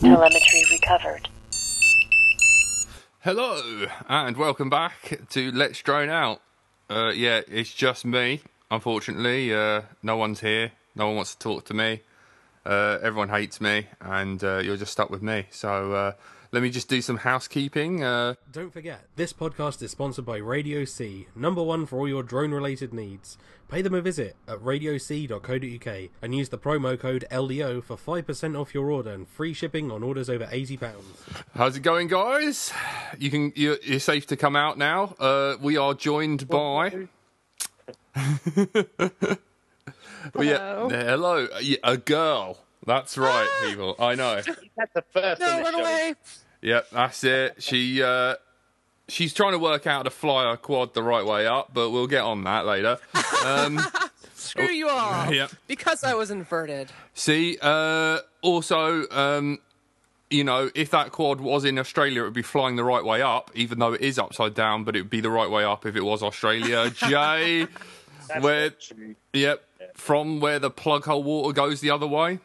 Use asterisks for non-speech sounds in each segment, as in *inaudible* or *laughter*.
Telemetry recovered. Hello, and welcome back to Let's Drone Out. Uh, yeah, it's just me. Unfortunately, uh, no one's here. No one wants to talk to me. Uh, everyone hates me, and uh, you're just stuck with me. So uh, let me just do some housekeeping. Uh, Don't forget, this podcast is sponsored by Radio C, number one for all your drone related needs. Pay them a visit at radioc.co.uk and use the promo code LDO for 5% off your order and free shipping on orders over £80. how's it going, guys? You can. You're, you're safe to come out now. Uh, we are joined by. *laughs* Well, yeah, hello, a girl. That's right, people. I know. *laughs* That's the first No, on run show. away. Yep, that's it. She uh she's trying to work out how to fly her quad the right way up, but we'll get on that later. *laughs* Um Screw you all. *laughs* Yep. Because I was inverted. see, uh also um you know, if that quad was in Australia, it would be flying the right way up, even though it is upside down, but it would be the right way up if it was Australia. Jay, That's where, not true. yep, from where the plug hole water goes the other way.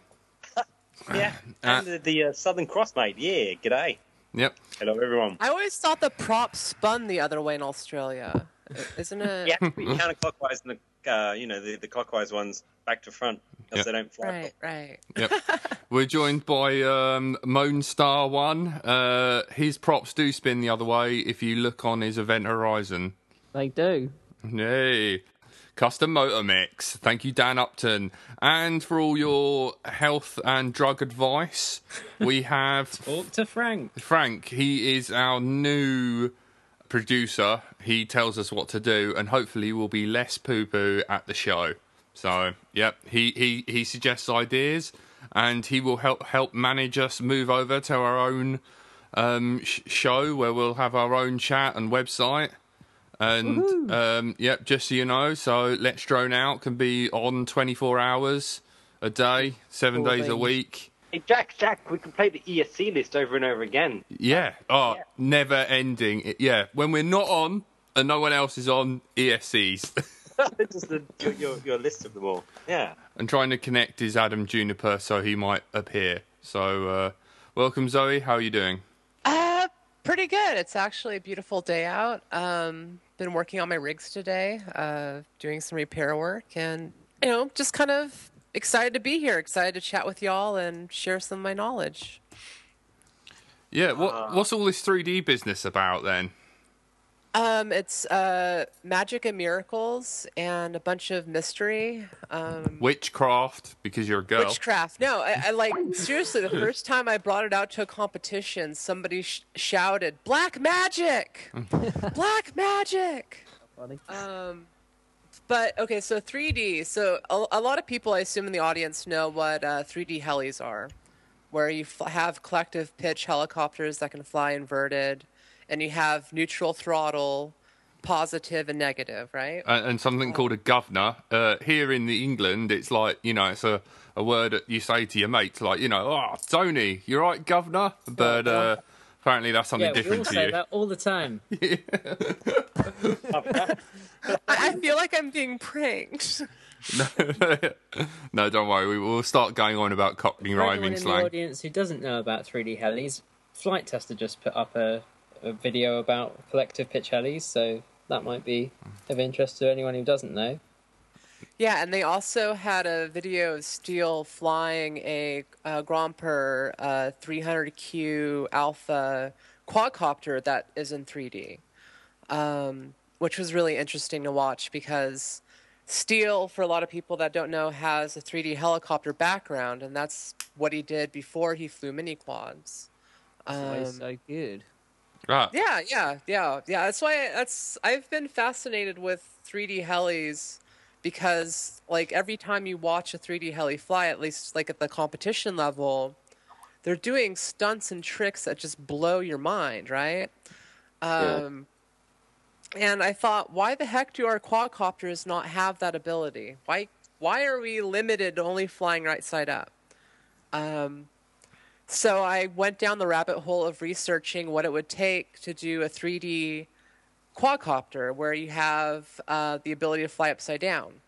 Yeah, and the, the uh, Southern Cross, mate. Yeah, g'day. Yep. Hello, everyone. I always thought the prop spun the other way in Australia. Isn't it? Yeah, we counterclockwise and the uh, you know the, the clockwise ones back to front because Yep. they don't fly. Right, right. Yep. *laughs* We're joined by um, Moan Star One. Uh, his props do spin the other way if you look on his event horizon. They do. Yay. Custom Motor Mix. Thank you, Dan Upton. And for all your health and drug advice, we *laughs* have Talk to Frank. Frank. He is our new producer. He tells us what to do, and hopefully we'll be less poo poo at the show. So, yep, he, he, he suggests ideas, and he will help help manage us move over to our own um, sh- show where we'll have our own chat and website. And um, yep, just so you know, so Let's Drone Out can be on 24 hours a day, seven Four days a week. Hey, Jack, Jack, we can play the ESC list over and over again. Yeah. Oh, never ending. Yeah. When we're not on and no one else is on ESCs. this *laughs* is the, your, your your list of them all. Yeah. and trying to connect is Adam Juniper so he might appear. So, uh, welcome, Zoe. How are you doing? Pretty good. It's actually a beautiful day out. Um, been working on my rigs today, uh, doing some repair work, and you know, just kind of excited to be here. Excited to chat with y'all and share some of my knowledge. Yeah. What What's all this 3D business about then? Um, it's uh, magic and miracles and a bunch of mystery. Um, Witchcraft, because you're a girl. Witchcraft. No, I, I like seriously. The first time I brought it out to a competition, somebody sh- shouted, "Black magic! *laughs* Black magic!" Funny. Um, but okay, so 3D. So a, a lot of people, I assume, in the audience know what uh, 3D helis are, where you f- have collective pitch helicopters that can fly inverted, and you have neutral throttle, positive and negative, right? and, and something called a governor. Uh, here in the England, it's like you know, it's a, a word that you say to your mates, like you know, oh Tony, you're right, governor. But uh, apparently, that's something Yeah, we all different to say you. that all the time. *laughs* *laughs* I, I feel like I'm being pranked. *laughs* no, don't worry. We will start going on about Cockney For anyone rhyming in the audience who doesn't know about 3D helis, Flight Tester just put up a, a video about collective pitch helis, so that might be of interest to anyone who doesn't know. Yeah, and they also had a video of Steele flying a, uh Graupner uh, 300Q Alpha quadcopter that is in 3D, um, which was really interesting to watch because Steele, for a lot of people that don't know, has a 3D helicopter background, and that's what he did before he flew mini quads. That's why it's Um, so good. Ah, Yeah, yeah, yeah, yeah. That's why that's I've been fascinated with 3D helis because like every time you watch a 3D heli fly, at least like at the competition level, they're doing stunts and tricks that just blow your mind, right? Um, and I thought, why the heck do our quadcopters not have that ability? Why why are we limited to only flying right side up? Um, so I went down the rabbit hole of researching what it would take to do a 3D quadcopter where you have uh, the ability to fly upside down.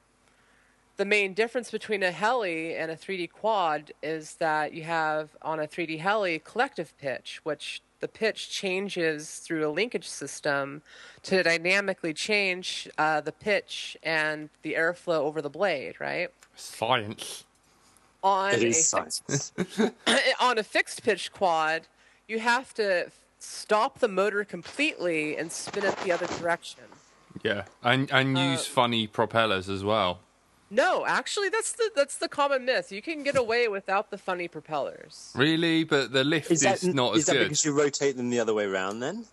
the main difference between a heli and a 3D quad is that you have on a 3D heli collective pitch, which the pitch changes through a linkage system to dynamically change uh, the pitch and the airflow over the blade, right? Science. On It a is science. *laughs* *clears throat* on a fixed pitch quad, you have to stop the motor completely and spin it the other direction. Yeah, and and Uh, use funny propellers as well. No, actually, that's the that's the common myth. You can get away without the funny propellers. Really, but the lift is, Is that not is as that good. because you rotate them the other way around then?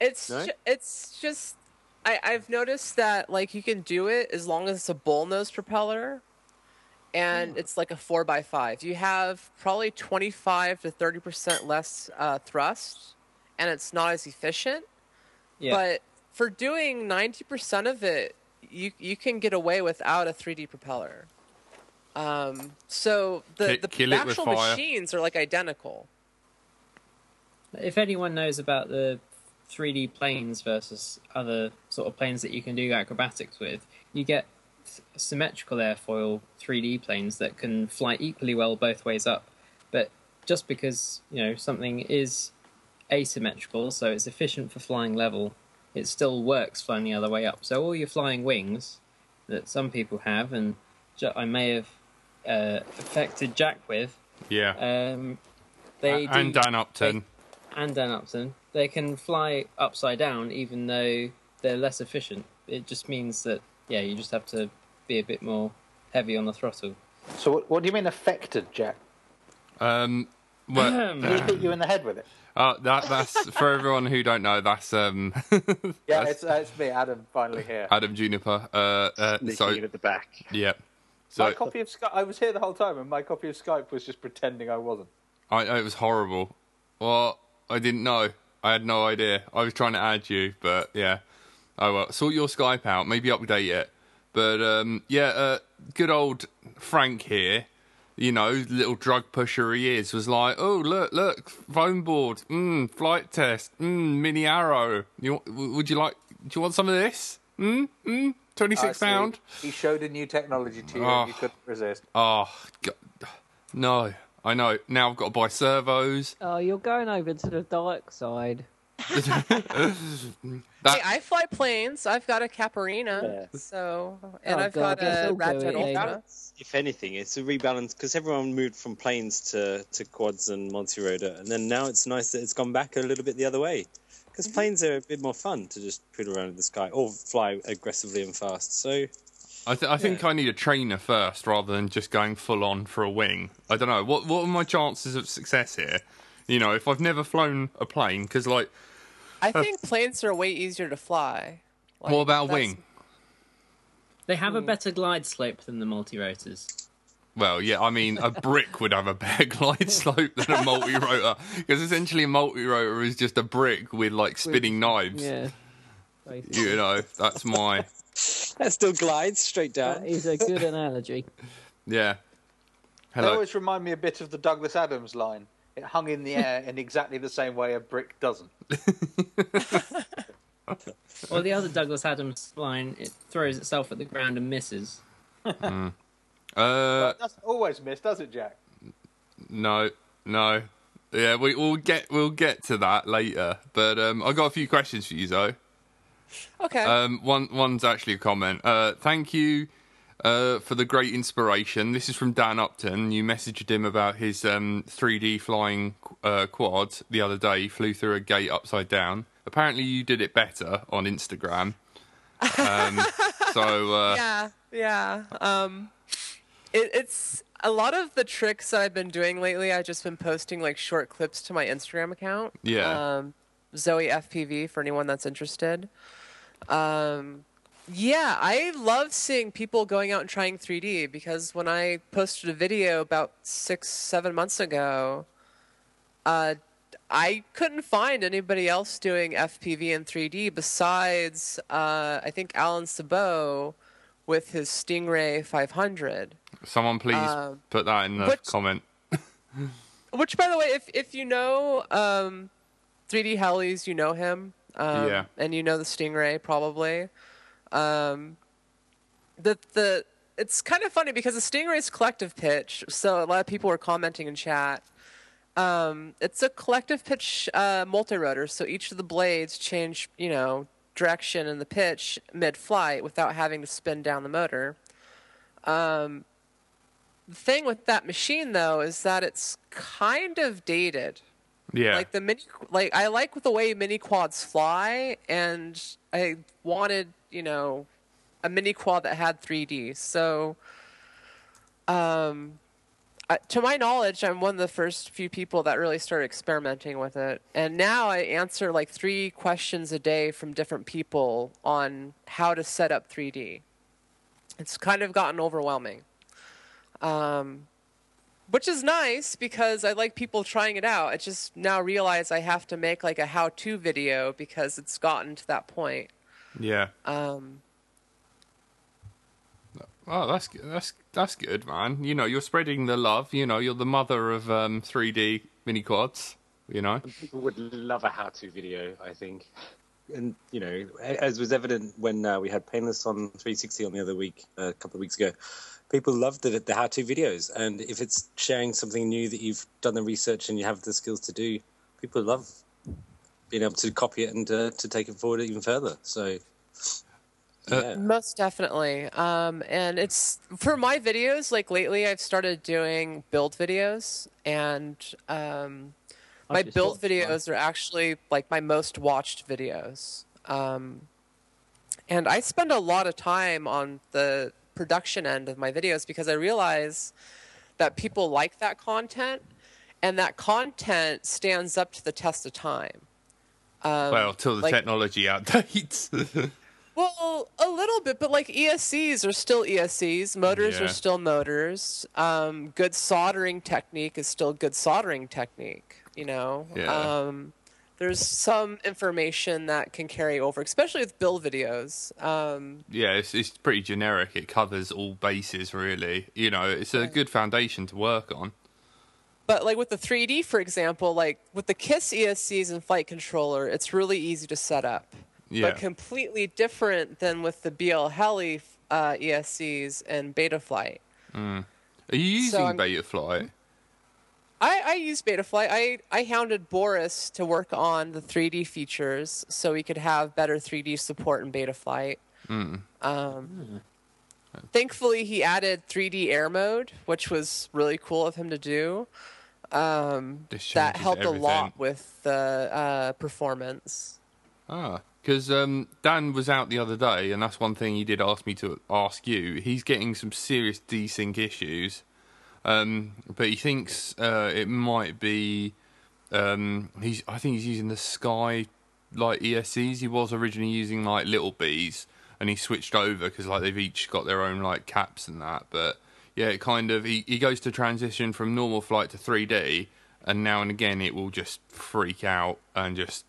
It's No? ju- it's just I I've noticed that like you can do it as long as it's a bullnose propeller, and it's like a four by five. You have probably twenty five to thirty percent less uh, thrust, and it's not as efficient. Yeah. But for doing ninety percent of it, you you can get away without a three D propeller. Um, so the Ki- the kill actual machines are like identical. If anyone knows about the 3D planes versus other sort of planes that you can do acrobatics with, you get symmetrical airfoil 3D planes that can fly equally well both ways up. But just because you know something is asymmetrical, so it's efficient for flying level, it still works flying the other way up. So all your flying wings that some people have, and I may have uh, affected Jack with, yeah, um, they A- and do- Dan Upton. and Dan Upton, they can fly upside down even though they're less efficient. It just means that yeah, you just have to be a bit more heavy on the throttle. So what, what do you mean affected, Jack? Um, well, Did he hit you in the head with it? uh, that that's for everyone who don't know. That's um, *laughs* Yeah, that's it's, uh, it's me, Adam, finally here. Adam Juniper. Uh, uh, so at the back. yeah, So, my so copy of Skype, I was here the whole time, and my copy of Skype was just pretending I wasn't. I, it was horrible. Well, I didn't know. I had no idea. I was trying to add you, but yeah. Oh well, sort your Skype out. Maybe update it. But um, yeah, uh, good old Frank here. You know, little drug pusher he is. Was like, oh look, look, foam board, mm, Flite Test, mm, mini arrow. You w- would you like? Do you want some of this? Mm, mm, twenty I six see. pound. He showed a new technology to you, Oh. and you couldn't resist. Oh, God. no. I know. Now I've got to buy servos. Oh, you're going over to the dark side. *laughs* *laughs* That, Hey, I fly planes. I've got a Caparina, Yeah. so and Oh, I've God, got a all Rat go Tat it, eh? Ultra. If anything, it's a rebalance because everyone moved from planes to, to quads and multi-rotor, and then now it's nice that it's gone back a little bit the other way. Because planes are a bit more fun to just put around in the sky or fly aggressively and fast. So I, th- I think I need a trainer first rather than just going full on for a wing. I don't know. What what are my chances of success here? You know, if I've never flown a plane, because like, I *laughs* think planes are way easier to fly. Like, what about that's- wing? They have a hmm. better glide slope than the multi-rotors. Well, yeah, I mean, a brick would have a better *laughs* glide *laughs* slope than a multi-rotor, because essentially a multi-rotor is just a brick with like spinning knives. Yeah. Basically. You know, that's my that still glides straight down. That is a good analogy. yeah. They always remind me a bit of the Douglas Adams line. It hung in the *laughs* air in exactly the same way a brick doesn't. *laughs* Or the other Douglas Adams line, it throws itself at the ground and misses. *laughs* Uh, But that's always miss, does it, Jack? no, no. Yeah, we, we'll get we'll get to that later. But um, I got a few questions for you, Zoe. Okay. Um, one one's actually a comment. Uh, thank you uh, for the great inspiration. This is from Dan Upton. You messaged him about his um, 3D flying uh, quad the other day. He flew through a gate upside down. Apparently, you did it better on Instagram. Um, *laughs* so uh, yeah, yeah. Um, it, it's a lot of the tricks that I've been doing lately. I've just been posting like short clips to my Instagram account. Yeah. Um, Zoe FPV for anyone that's interested. Um, yeah, I love seeing people going out and trying 3D because when I posted a video about six, seven months ago, uh, I couldn't find anybody else doing FPV in 3D besides, uh, I think, Alan Szabo with his Stingray 500. someone please Um, put that in the which- comment. *laughs* Which, by the way, if if you know um, 3D helis, you know him. Um, Yeah. And you know the Stingray probably. Um, the the it's kind of funny because the Stingray's collective pitch. So a lot of people were commenting in chat. Um, it's a collective pitch uh, multi-rotor, so each of the blades change, you know, direction in the pitch mid-flight without having to spin down the motor. Um, the thing with that machine, though, is that it's kind of dated. Yeah. Like the mini, like I like the way mini quads fly, and I wanted, you know, a mini quad that had 3D. So, um, uh, to my knowledge, I'm one of the first few people that really started experimenting with it, and now I answer like three questions a day from different people on how to set up 3D. It's kind of gotten overwhelming. Um, which is nice because I like people trying it out. I just now realize I have to make like a how-to video because it's gotten to that point. Yeah. Um, Oh, that's that's that's good, man. You know, you're spreading the love. You know, you're the mother of um, 3D mini quads. You know. People would love a how-to video, I think. And you know, as was evident when uh, we had Painless on 360 on the other week, uh, a couple of weeks ago, people love the, the how-to videos. And if it's sharing something new that you've done the research and you have the skills to do, people love being able to copy it and uh, to take it forward even further. So, Uh, yeah. Most definitely. Um, and it's for my videos, like lately, I've started doing build videos, and um, my build videos are actually like my most watched videos. Um, and I spend a lot of time on the production end of my videos because I realize that people like that content, and that content stands up to the test of time. Um, well, till the like- technology outdates. *laughs* Well, a little bit, but like ESCs are still ESCs. Motors Yeah. are still motors. Um, good soldering technique is still good soldering technique. You know. Yeah. Um, there's some information that can carry over, especially with build videos. Um, yeah, it's it's pretty generic. It covers all bases, really. You know, it's a good foundation to work on. But like with the 3D, for example, like with the KISS ESCs and flight controller, it's really easy to set up. Yeah. But completely different than with the BL Heli uh, ESCs and Betaflight. Are you using So I'm- Betaflight? I, I use Betaflight. I, I hounded Boris to work on the 3D features so we could have better 3D support in Betaflight. Um, Thankfully, he added 3D air mode, which was really cool of him to do. Um, that helped a lot with the uh, performance. Ah, because um, Dan was out the other day, and that's one thing he did ask me to ask you. He's getting some serious desync issues, um, but he thinks uh, it might be. Um, he's, I think he's using the Sky like ESCs. He was originally using like Little Bees, and he switched over because like they've each got their own like caps and that. But yeah, it kind of he, he goes to transition from normal flight to 3D, and now and again it will just freak out and just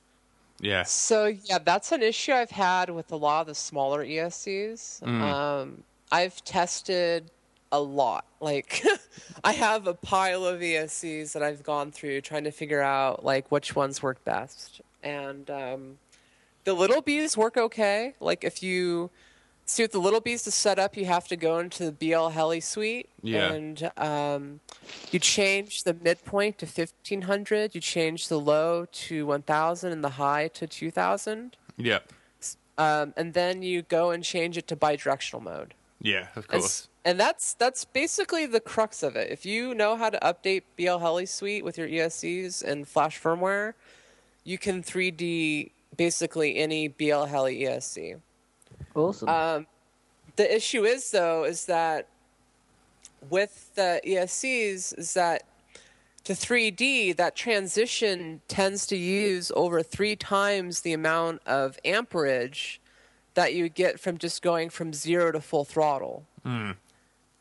yeah. So yeah, that's an issue I've had with a lot of the smaller ESCs. Um, I've tested a lot. Like *laughs* I have a pile of ESCs that I've gone through trying to figure out like which ones work best. And um, the little bees work okay. Like if you see with the little bees to set up, you have to go into the BL Heli suite Yeah. and um, you change the midpoint to 1500. You change the low to 1000 and the high to 2000. Yeah, Um, and then you go and change it to bidirectional mode. yeah, of course. s- and that's that's basically the crux of it. If you know how to update BL Heli Suite with your ESCs and Flash firmware, you can 3D basically any BL Heli ESC. Awesome. Um, the issue is though is that with the ESCs is that to 3D that transition tends to use over three times the amount of amperage that you get from just going from zero to full throttle.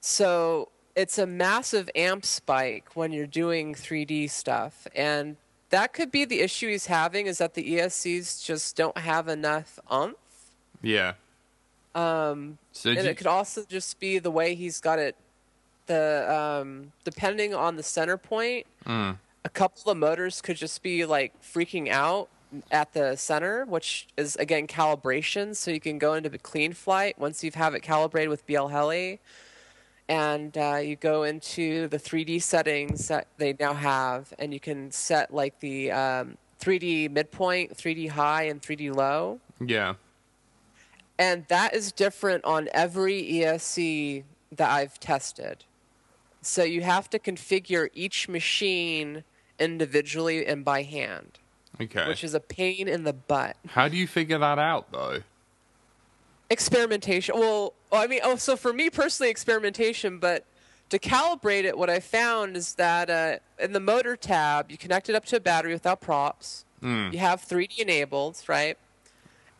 So it's a massive amp spike when you're doing 3D stuff, and that could be the issue he's having is that the ESCs just don't have enough umph. yeah. Um, So and you- it could also just be the way he's got it. The um, depending on the center point, Mm. a couple of motors could just be like freaking out at the center, which is again calibration. So you can go into the Cleanflight once you have it calibrated with BL Heli. And uh, you go into the 3D settings that they now have, and you can set like the um, 3D midpoint, 3D high, and 3D low. Yeah. And that is different on every ESC that I've tested. So you have to configure each machine individually and by hand, Okay. which is a pain in the butt. How do you figure that out though? experimentation. Well, I mean, oh, so for me personally, experimentation. But to calibrate it, what I found is that uh, in the motor tab, you connect it up to a battery without props. You have 3D enabled, right?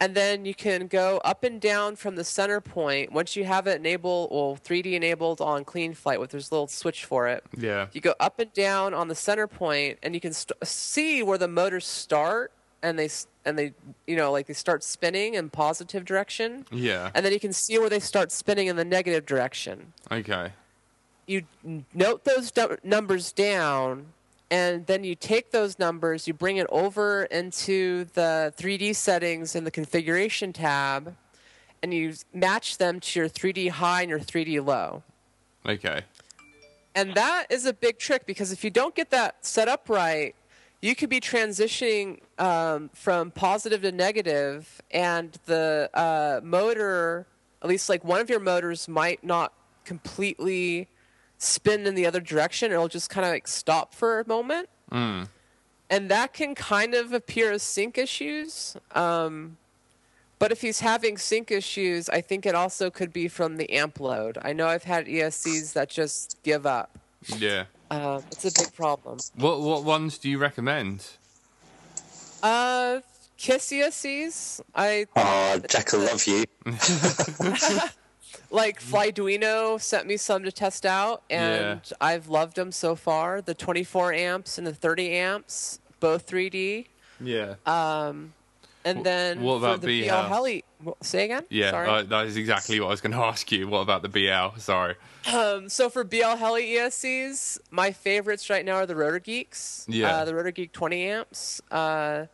And then you can go up and down from the center point. Once you have it enabled, well, 3D enabled on Cleanflight, with there's a little switch for it. Yeah. You go up and down on the center point, and you can st- see where the motors start, and they and they you know like they start spinning in positive direction, Yeah. and then you can see where they start spinning in the negative direction. Okay. You note those numbers down, and then you take those numbers, you bring it over into the 3D settings in the configuration tab, and you match them to your 3D high and your 3D low. Okay. And that is a big trick because if you don't get that set up right, you could be transitioning um, from positive to negative, and the uh, motor, at least like one of your motors, might not completely spin in the other direction. It'll just kind of like stop for a moment. Mm. And that can kind of appear as sync issues. Um, but if he's having sync issues, I think it also could be from the amp load. I know I've had ESCs that just give up. Yeah. Um, it's a big problem. What what ones do you recommend? Uh, Kiss ESCs. I Oh, Jack, I love you. *laughs* *laughs* like Flyduino sent me some to test out, and I've loved them so far. The 24 amps and the 30 amps, both 3D. Yeah. Um, and then what for about the BL? BL Heli, say again. yeah. Sorry. Uh, that is exactly what I was going *laughs* to ask you. What about the BL? Sorry. Um, so for BL Heli ESCs, my favorites right now are the Rotor Geeks. Yeah. Uh, the Rotor Geek 20 amps. Uh,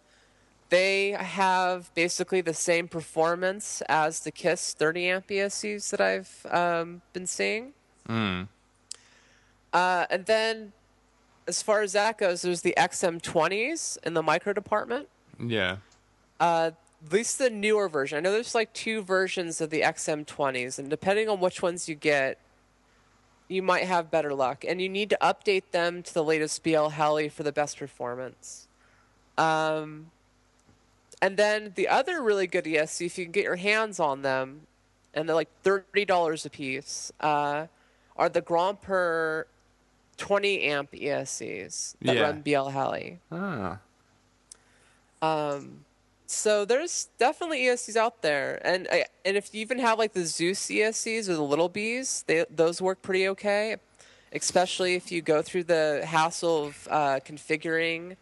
they have basically the same performance as the Kiss 30 amp ESCs that I've um, been seeing. Mm. Uh, and then, as far as that goes, there's the XM20s in the micro department. Yeah. Uh, at least the newer version. I know there's like two versions of the XM20s, and depending on which ones you get, you might have better luck. And you need to update them to the latest BL Heli for the best performance. Um, and then the other really good ESC, if you can get your hands on them, and they're like thirty dollars a piece, uh, are the Graupner 20 amp ESCs that Yeah. run BL Heli. Ah. Um, so there's definitely ESCs out there, and and if you even have like the Zeus ESCs or the Little Bees, they those work pretty okay, especially if you go through the hassle of uh, configuring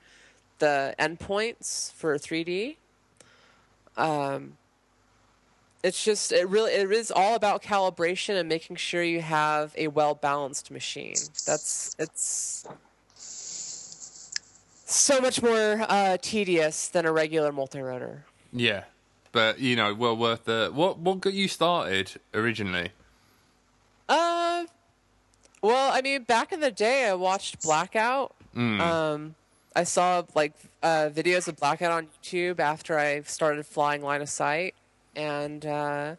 the endpoints for 3D. Um, it's just it really it is all about calibration and making sure you have a well balanced machine. That's it's so much more uh, tedious than a regular multi-rotor. Yeah. But you know, well worth the. What what got you started originally? Uh, well, I mean, back in the day, I watched Blackout. Um, I saw like uh, videos of Blackout on YouTube after I started flying line of sight, and uh,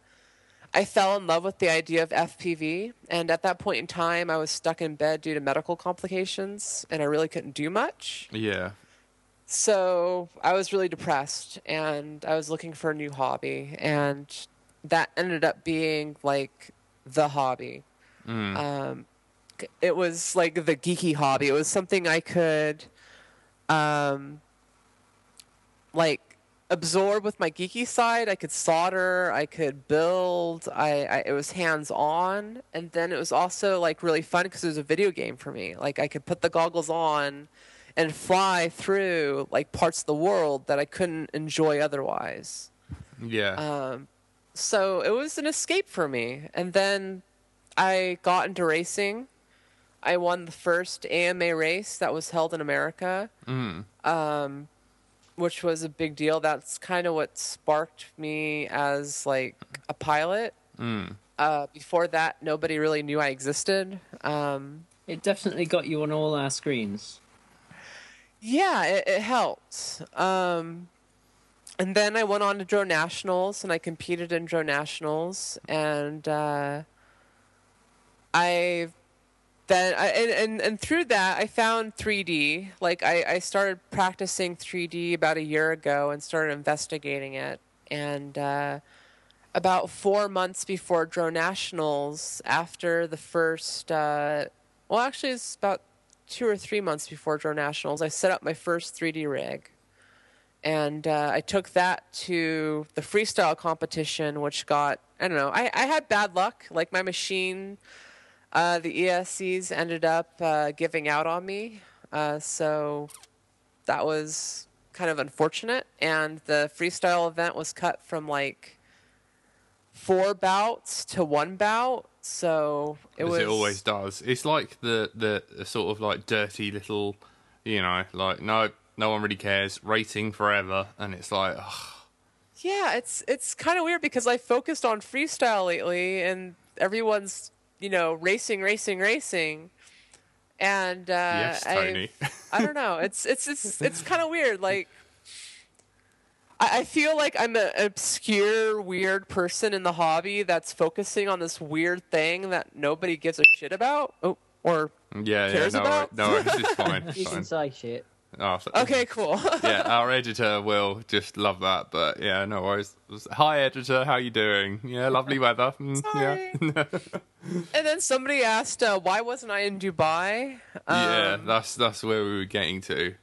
I fell in love with the idea of FPV. And at that point in time, I was stuck in bed due to medical complications, and I really couldn't do much. Yeah. So I was really depressed and I was looking for a new hobby and that ended up being like the hobby. Um, it was like the geeky hobby. It was something I could um, like absorb with my geeky side. I could solder, I could build. I, I it was hands on, and then it was also like really fun because it was a video game for me. Like I could put the goggles on and fly through like parts of the world that I couldn't enjoy otherwise. Yeah. Um, so it was an escape for me. And then I got into racing. I won the first AMA race that was held in America, mm. um, which was a big deal. That's kind of what sparked me as like a pilot. Mm. Uh, before that, nobody really knew I existed. Um, It definitely got you on all our screens. yeah, it, it helped. Um, and then I went on to Drone Nationals, and I competed in Drone Nationals, and uh, I then I, and, and and through that I found 3D. Like I, I started practicing 3D about a year ago and started investigating it. And uh, about four months before Drone Nationals, after the first, uh, well, actually it's about two or three months before Drone Nationals, I set up my first 3D rig. And uh, I took that to the freestyle competition, which got I don't know. I, I had bad luck. Like my machine uh, the ESCs ended up uh, giving out on me, uh, so that was kind of unfortunate. And the freestyle event was cut from like four bouts to one bout, so it as was. it always does. It's like the, the the sort of like dirty little, you know, like no no one really cares, rating forever, and it's like, ugh, Yeah, it's it's kind of weird because I focused on freestyle lately, and everyone's you know racing, racing, racing, and uh, yes, Tony. I, *laughs* I don't know. It's it's it's it's kind of weird. Like, I, I feel like I'm an obscure, weird person in the hobby that's focusing on this weird thing that nobody gives a shit about. Oh, or yeah, yeah, cares no, about? no, it's just *laughs* fine. You It's can say shit. Oh, okay, cool. *laughs* yeah, our editor will just love that, but yeah, no worries. Hi, editor, how you doing? Yeah, lovely weather. Mm, yeah, *laughs* and then somebody asked, uh, "Why wasn't I in Dubai?" yeah, Um, that's that's where we were getting to.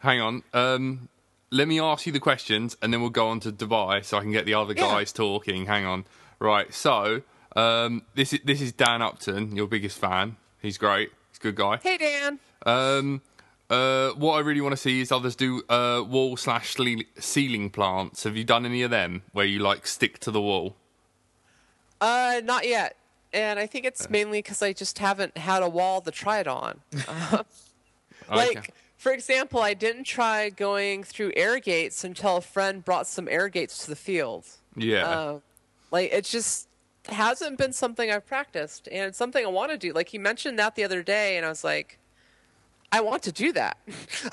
Hang on, um, let me ask you the questions, and then we'll go on to Dubai, so I can get the other Yeah. guys talking. Hang on, right? So, um, this is this is Dan Upton, your biggest fan. He's great. He's a good guy. Hey, Dan. Um, uh, what I really want to see is others do uh, wall slash ceiling plants. Have you done any of them where you like stick to the wall? Uh, not yet. And I think it's mainly because I just haven't had a wall to try it on. *laughs* Uh, like, Okay. for example, I didn't try going through air gates until a friend brought some air gates to the field. yeah, Uh, like, it just hasn't been something I've practiced, and it's something I want to do. Like, he mentioned that the other day, and I was like, I want to do that. *laughs*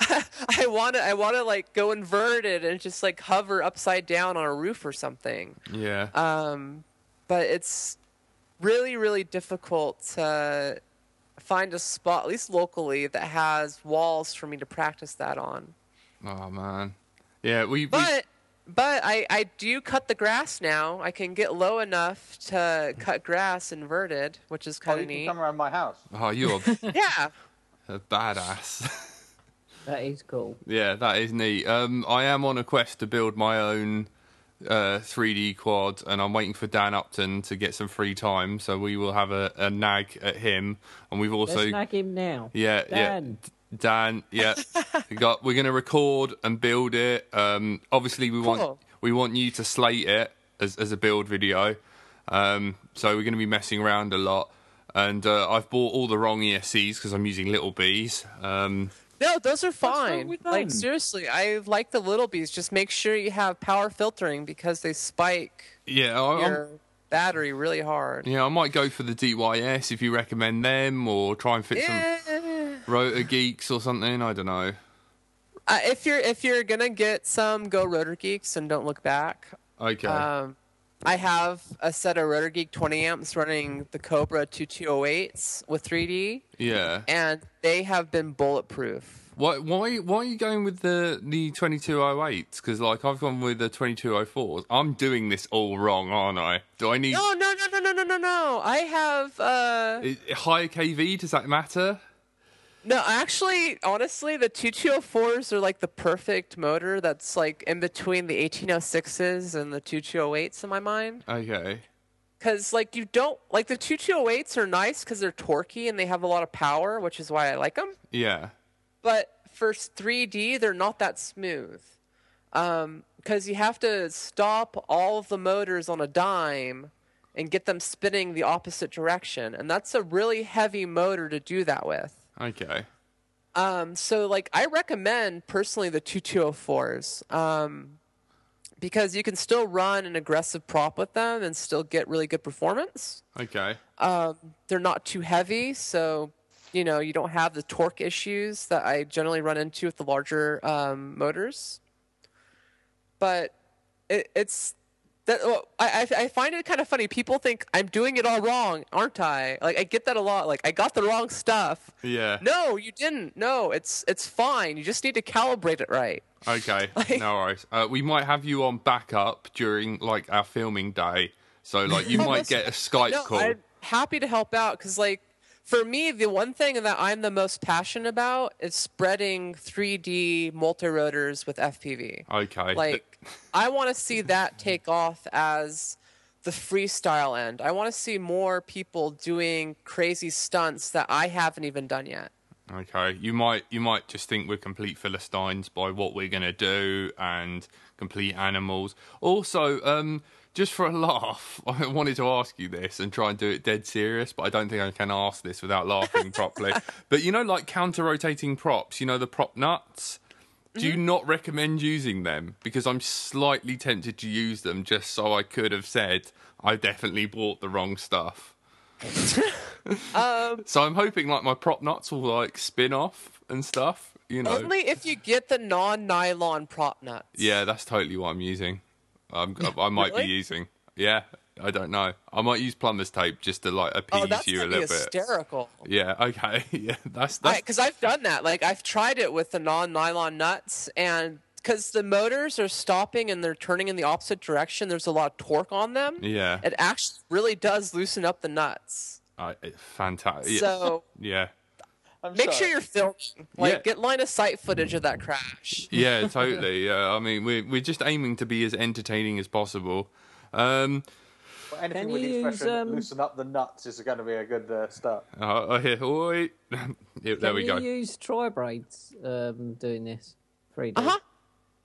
I want to, I want to like go inverted and just like hover upside down on a roof or something yeah. um, but it's really really difficult to find a spot at least locally that has walls for me to practice that on oh man, yeah. We, we but but I, I do cut the grass now i can get low enough to cut grass inverted which is Oh, kind you of can neat come around my house. oh, you're *laughs* yeah a badass. *laughs* That is cool. yeah, that is neat. Um, I am on a quest to build my own uh 3D quad, and I'm waiting for Dan Upton to get some free time, so we will have a, a nag at him, and we've also Let's snag him now. Yeah, Dan. yeah. Dan, *laughs* yeah. we got we're gonna record and build it. Um obviously we want Cool. we want you to slate it as as a build video. Um so we're gonna be messing around a lot. And uh, I've bought all the wrong ESCs because I'm using little bees. Um no those are fine like seriously i like the little bees just make sure you have power filtering because they spike yeah, I, I'm, your battery really hard yeah, I might go for the DYS if you recommend them, or try and fit some yeah. Rotor Geeks or something. I don't know. Uh, if you're if you're gonna get some, go Rotor Geeks and don't look back. Okay. Um, I have a set of Rotor Geek 20 amps running the Cobra 2208s with 3D, yeah. and they have been bulletproof. Why why why are you going with the the twenty two oh eights? Because like I've gone with the twenty two oh fours. I'm doing this all wrong, aren't I? Do I need No, no, no, no, no, no, no, no. I have uh i- higher KV? Does that matter? No. Actually, honestly, the 2204s are like the perfect motor. That's like in between the 1806s and the 2208s in my mind. Okay. because like you don't like the 2208s are nice because they're torquey and they have a lot of power which is why i like them Yeah. but for 3d they're not that smooth um, because you have to stop all of the motors on a dime and get them spinning the opposite direction and that's a really heavy motor to do that with Okay. um, so like I recommend personally the 2204s um, because you can still run an aggressive prop with them and still get really good performance. Okay. Um, they're not too heavy, so you know you don't have the torque issues that I generally run into with the larger um, motors. But it, it's that well, I I find it kind of funny. People think I'm doing it all wrong, aren't I? Like I get that a lot. Like I got the wrong stuff. Yeah. No, you didn't. No, it's it's fine. You just need to calibrate it right. Okay. *laughs* Like- no worries. Uh, we might have you on backup during like our filming day. So like you *laughs* might get a Skype no, call. I'm happy to help out because, like, for me, the one thing that I'm the most passionate about is spreading 3D multi rotors with FPV. Okay. Like, I want to see that take off as the freestyle end. I want to see more people doing crazy stunts that I haven't even done yet. Okay, you might you might just think we're complete philistines by what we're gonna do and complete animals. Also, um, just for a laugh, *laughs* I wanted to ask you this and try and do it dead serious, but I don't think I can ask this without laughing *laughs* properly. But you know, like counter-rotating props, you know the prop nuts. Do you not recommend using them? Because I'm slightly tempted to use them just so I could have said I definitely bought the wrong stuff. *laughs* Um, So I'm hoping like my prop nuts will like spin off and stuff. You know. Only if you get the non nylon prop nuts. Yeah, that's totally what I'm using. I'm, I *laughs* might Really? be using. Yeah, I don't know. I might use plumber's tape just to like appease Oh, you a gonna be little bit. hysterical. Yeah. Okay. *laughs* Yeah. That's that's. because I've done that. Like I've tried it with the non-nylon nuts, and because the motors are stopping and they're turning in the opposite direction, there's a lot of torque on them. yeah. It actually really does loosen up the nuts. I, fantastic. So *laughs* yeah. I'm make sorry. sure you're filming. Like Yeah. get line of sight footage of that crash. *laughs* Yeah. Totally. Yeah. I mean, we're we're just aiming to be as entertaining as possible. Um. Well, anything Can with the you expression use, um, "loosen up the nuts" is going to be a good uh, start. Uh, oh, here, oh, wait. yeah, *laughs* there Can we you go. use tri blades um, doing this? 3D. Uh huh.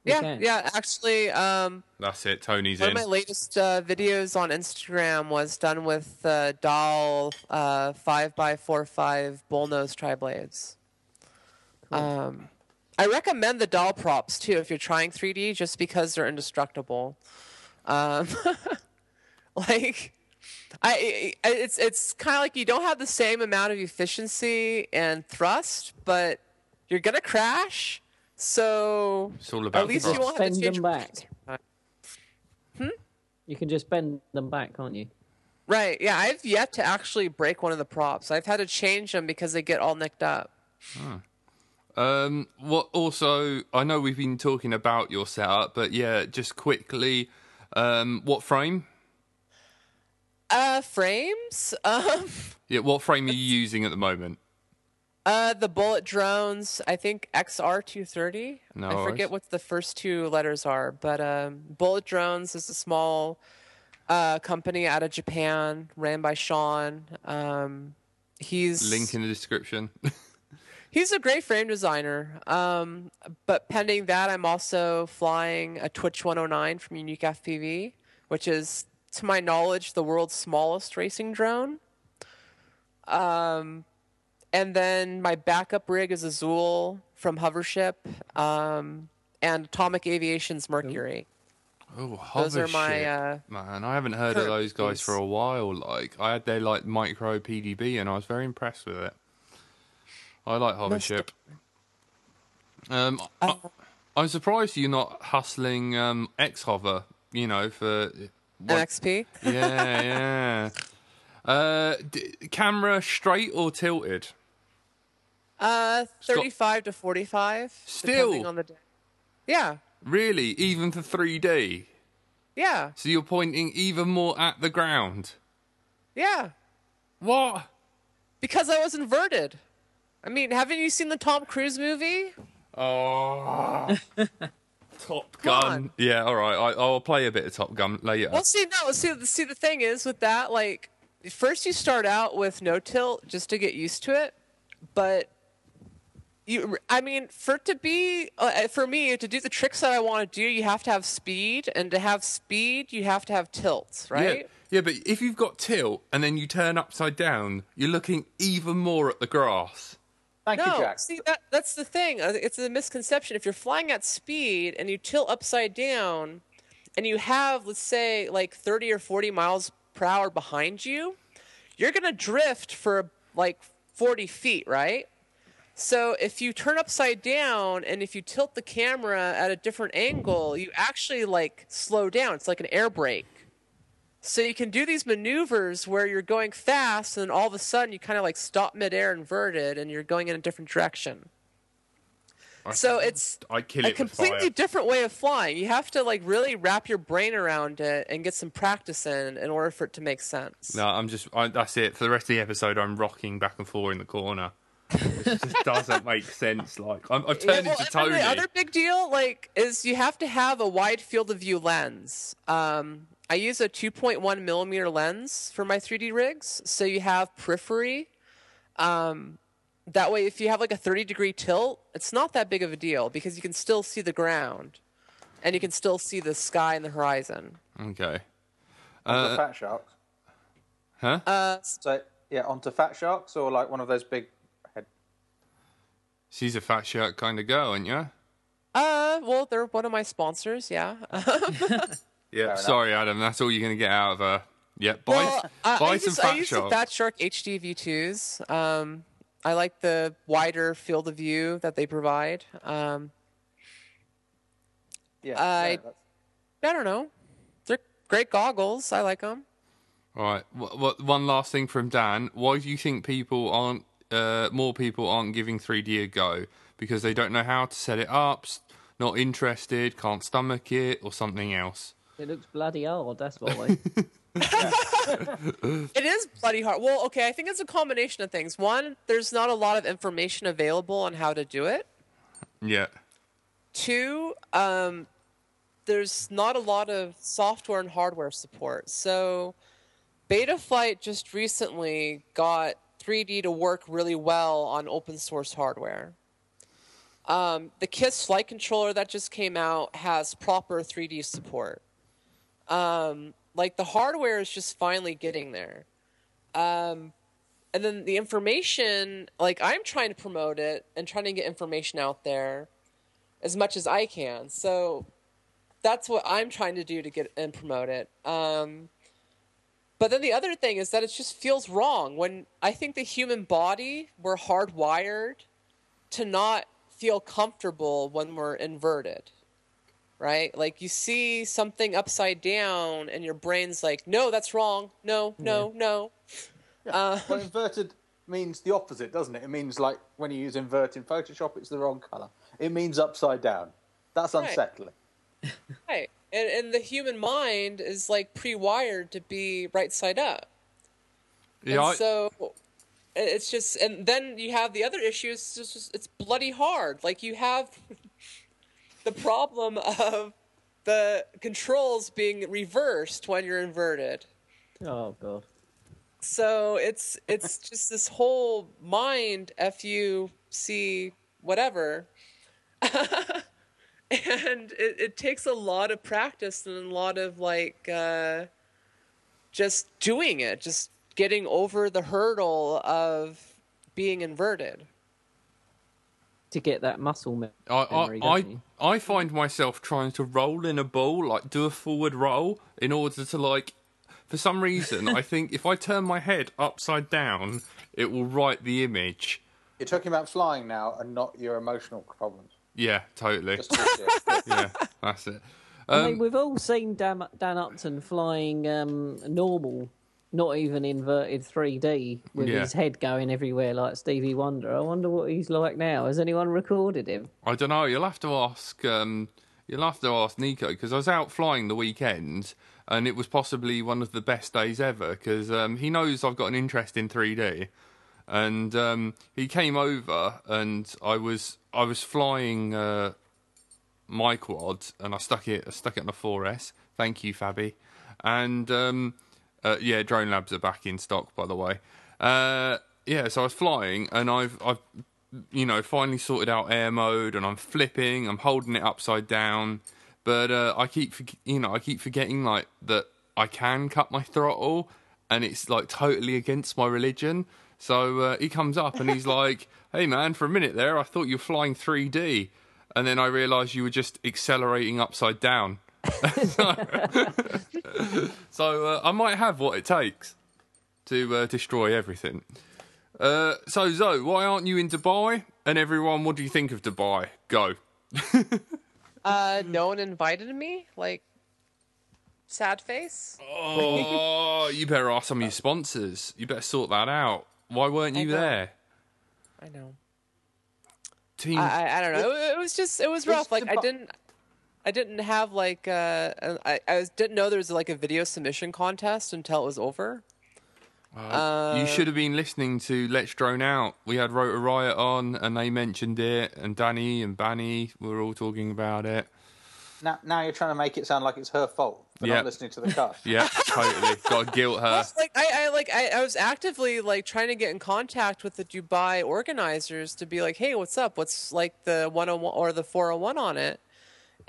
Yeah, can. yeah. Actually, um, That's it. Tony's one in. of my latest uh, videos on Instagram was done with uh, DAL uh, five x four five bullnose tri blades. Um, I recommend the DAL props too if you're trying 3D, just because they're indestructible. Um, *laughs* *laughs* like, I, I it's it's kind of like you don't have the same amount of efficiency and thrust, but you're gonna crash. So It's all about at least you thrust. won't have to Bend change them back. position. You can just bend them back, can't you? Right. Yeah, I've yet to actually break one of the props. I've had to change them because they get all nicked up. Um, what also, I know we've been talking about your setup, but yeah, just quickly, um, what frame? Uh, frames. *laughs* Um, Yeah, what frame are you using at the moment? uh, the bullet drones. I think XR two thirty. No I forget what the first two letters are, but um, bullet drones is a small uh company out of Japan, ran by Sean. Um, he's Link in the description. *laughs* He's a great frame designer. Um, but pending that, I'm also flying a Twitch 109 from Unique FPV, which is, to my knowledge, the world's smallest racing drone. Um, and then my backup rig is Azul from Hovership, um, and Atomic Aviation's Mercury. oh, Those are Hovership. my. Uh, Man, I haven't heard of those guys piece. for a while. Like, I had their like micro PDB, and I was very impressed with it. I like Hovership. Um, I, I'm surprised you're not hustling um, X Hover. You know, for what- NXP. yeah, yeah. Uh, d- camera straight or tilted? Uh, 35 to 45. Still? on the day. Yeah. Really, even for 3D. Yeah. So you're pointing even more at the ground. Yeah. What? Because I was inverted. I mean, haven't you seen the Tom Cruise movie? Oh. *laughs* Top on. Gun. Yeah, all right. I, I'll play a bit of Top Gun later. Well, see, no, see, see, the thing is with that, like, first you start out with no tilt just to get used to it, but you, I mean, for it to be, uh, for me, to do the tricks that I want to do, you have to have speed, and to have speed, you have to have tilts, right? Yeah, yeah, but if you've got tilt and then you turn upside down, you're looking even more at the grass. Thank you, No, Jack. see that that's the thing. Uh, It's a misconception. If you're flying at speed and you tilt upside down, and you have, let's say, like 30 or 40 miles per hour behind you, you're going to drift for like 40 feet, right? So if you turn upside down and if you tilt the camera at a different angle, you actually like slow down. It's like an air brake. So you can do these maneuvers where you're going fast and all of a sudden you kind of like stop midair inverted and you're going in a different direction. I- So it's I kill a it with completely different way of flying. You have to like really wrap your brain around it and get some practice in in order for it to make sense. No, I'm just. I, that's it. For the rest of the episode, I'm rocking back and forth in the corner. It just doesn't make sense. Like I'm, I've turned well, into Tony. the other big deal, like, is you have to have a wide field of view lens. Um, I use a 2.1 millimeter lens for my 3D rigs, so you have periphery. Um, that way, if you have like a 30 degree tilt, it's not that big of a deal because you can still see the ground, and you can still see the sky and the horizon. Okay. Onto Uh, fat sharks. huh? Uh, So yeah, onto fat sharks or like one of those big head. She's a fat shark kind of girl, aren't you? uh, well, they're one of my sponsors, yeah. *laughs* *laughs* Yeah. Sorry, Adam. That's all you're gonna get out of her. Yeah. Buy, Well, uh, buy I some use, fat I use shark. the Fat Shark HD V2s. Um, I like the wider field of view that they provide. Um, Yeah, I- yeah, I don't know. They're great goggles. I like them. All right. What, what, one last thing from Dan. Why do you think people aren't, uh, more people aren't giving 3D a go? Because they don't know how to set it up, not interested, can't stomach it, or something else? It looks bloody hard, that's why. *laughs* *laughs* It is bloody hard. Well, okay, I think it's a combination of things. One, there's not a lot of information available on how to do it. Yeah. Two, um, there's not a lot of software and hardware support. So, Betaflight just recently got 3D to work really well on open source hardware. Um, the KISS flight controller that just came out has proper 3D support. Um, like the hardware is just finally getting there. Um, and then the information, like I'm trying to promote it and trying to get information out there as much as I can. So that's what I'm trying to do to get and promote it. Um, but then the other thing is that it just feels wrong when I think the human body we're hardwired to not feel comfortable when we're inverted. Right? Like you see something upside down and your brain's like, "No, that's wrong. No, no, no." Uh, well, inverted means the opposite, doesn't it? It means like when you use invert in Photoshop, it's the wrong color. It means upside down. That's Right. unsettling. *laughs* Right. And, and the human mind is like pre wired to be right side up. Yeah. and I, so it's just, and then you have the other issue. It's just, just- it's bloody hard. Like you have *laughs* the problem of the controls being reversed when you're inverted. oh god. So it's it's *laughs* just this whole mind fu c whatever, *laughs* and it, it takes a lot of practice and a lot of like uh, just doing it, just getting over the hurdle of being inverted. To get that muscle me- I, memory, I, I, don't you? I find myself trying to roll in a ball, like do a forward roll, in order to like. For some reason, I *laughs* think if I turn my head upside down, it will write the image. You're talking about flying now and not your emotional problems. Yeah, totally. Just to be clear. Yeah, that's it. I mean, Um, we've all seen Dan, Dan Upton flying um, normal, not even inverted 3D, with Yeah. his head going everywhere like Stevie Wonder. I wonder what he's like now. Has anyone recorded him? I don't know. You'll have to ask. Um, you'll have to ask Nico because I was out flying the weekend, and it was possibly one of the best days ever because um, he knows I've got an interest in 3D, and um, he came over, and I was I was flying uh, my quad, and I stuck it I stuck it on a 4S. Thank you, Fabi. And um, uh, yeah, drone labs are back in stock, by the way. Uh, yeah, so I was flying, and I've I've you know, finally sorted out air mode and I'm flipping, I'm holding it upside down, but uh, I keep, you know, I keep forgetting like that I can cut my throttle, and it's like totally against my religion. So uh, he comes up and he's *laughs* like, "Hey man, for a minute there, I thought you were flying 3D," and then I realised you were just accelerating upside down. *laughs* so uh, I might have what it takes to uh, destroy everything. Uh, so Zoe, why aren't you in Dubai? And everyone, what do you think of Dubai? Go. *laughs* Uh, no one invited me. Like, sad face. Oh, *laughs* you better ask some of your sponsors. You better sort that out. Why weren't you know. there? I know. Team. I, I I don't know. It, it was just it was rough. Like I didn't I didn't have like uh I I was, didn't know there was like a video submission contest until it was over. you uh, should have been listening to Let's Drone Out. We had Rotor Riot on, and they mentioned it, and Danny and Banny were all talking about it. Now, now you're trying to make it sound like it's her fault for Yeah. not listening to the cast. *laughs* Yeah, totally. Got to guilt her. like I, I like I, I was actively like trying to get in contact with the Dubai organizers to be like, hey, what's up? What's like the 101 or the 401 on it?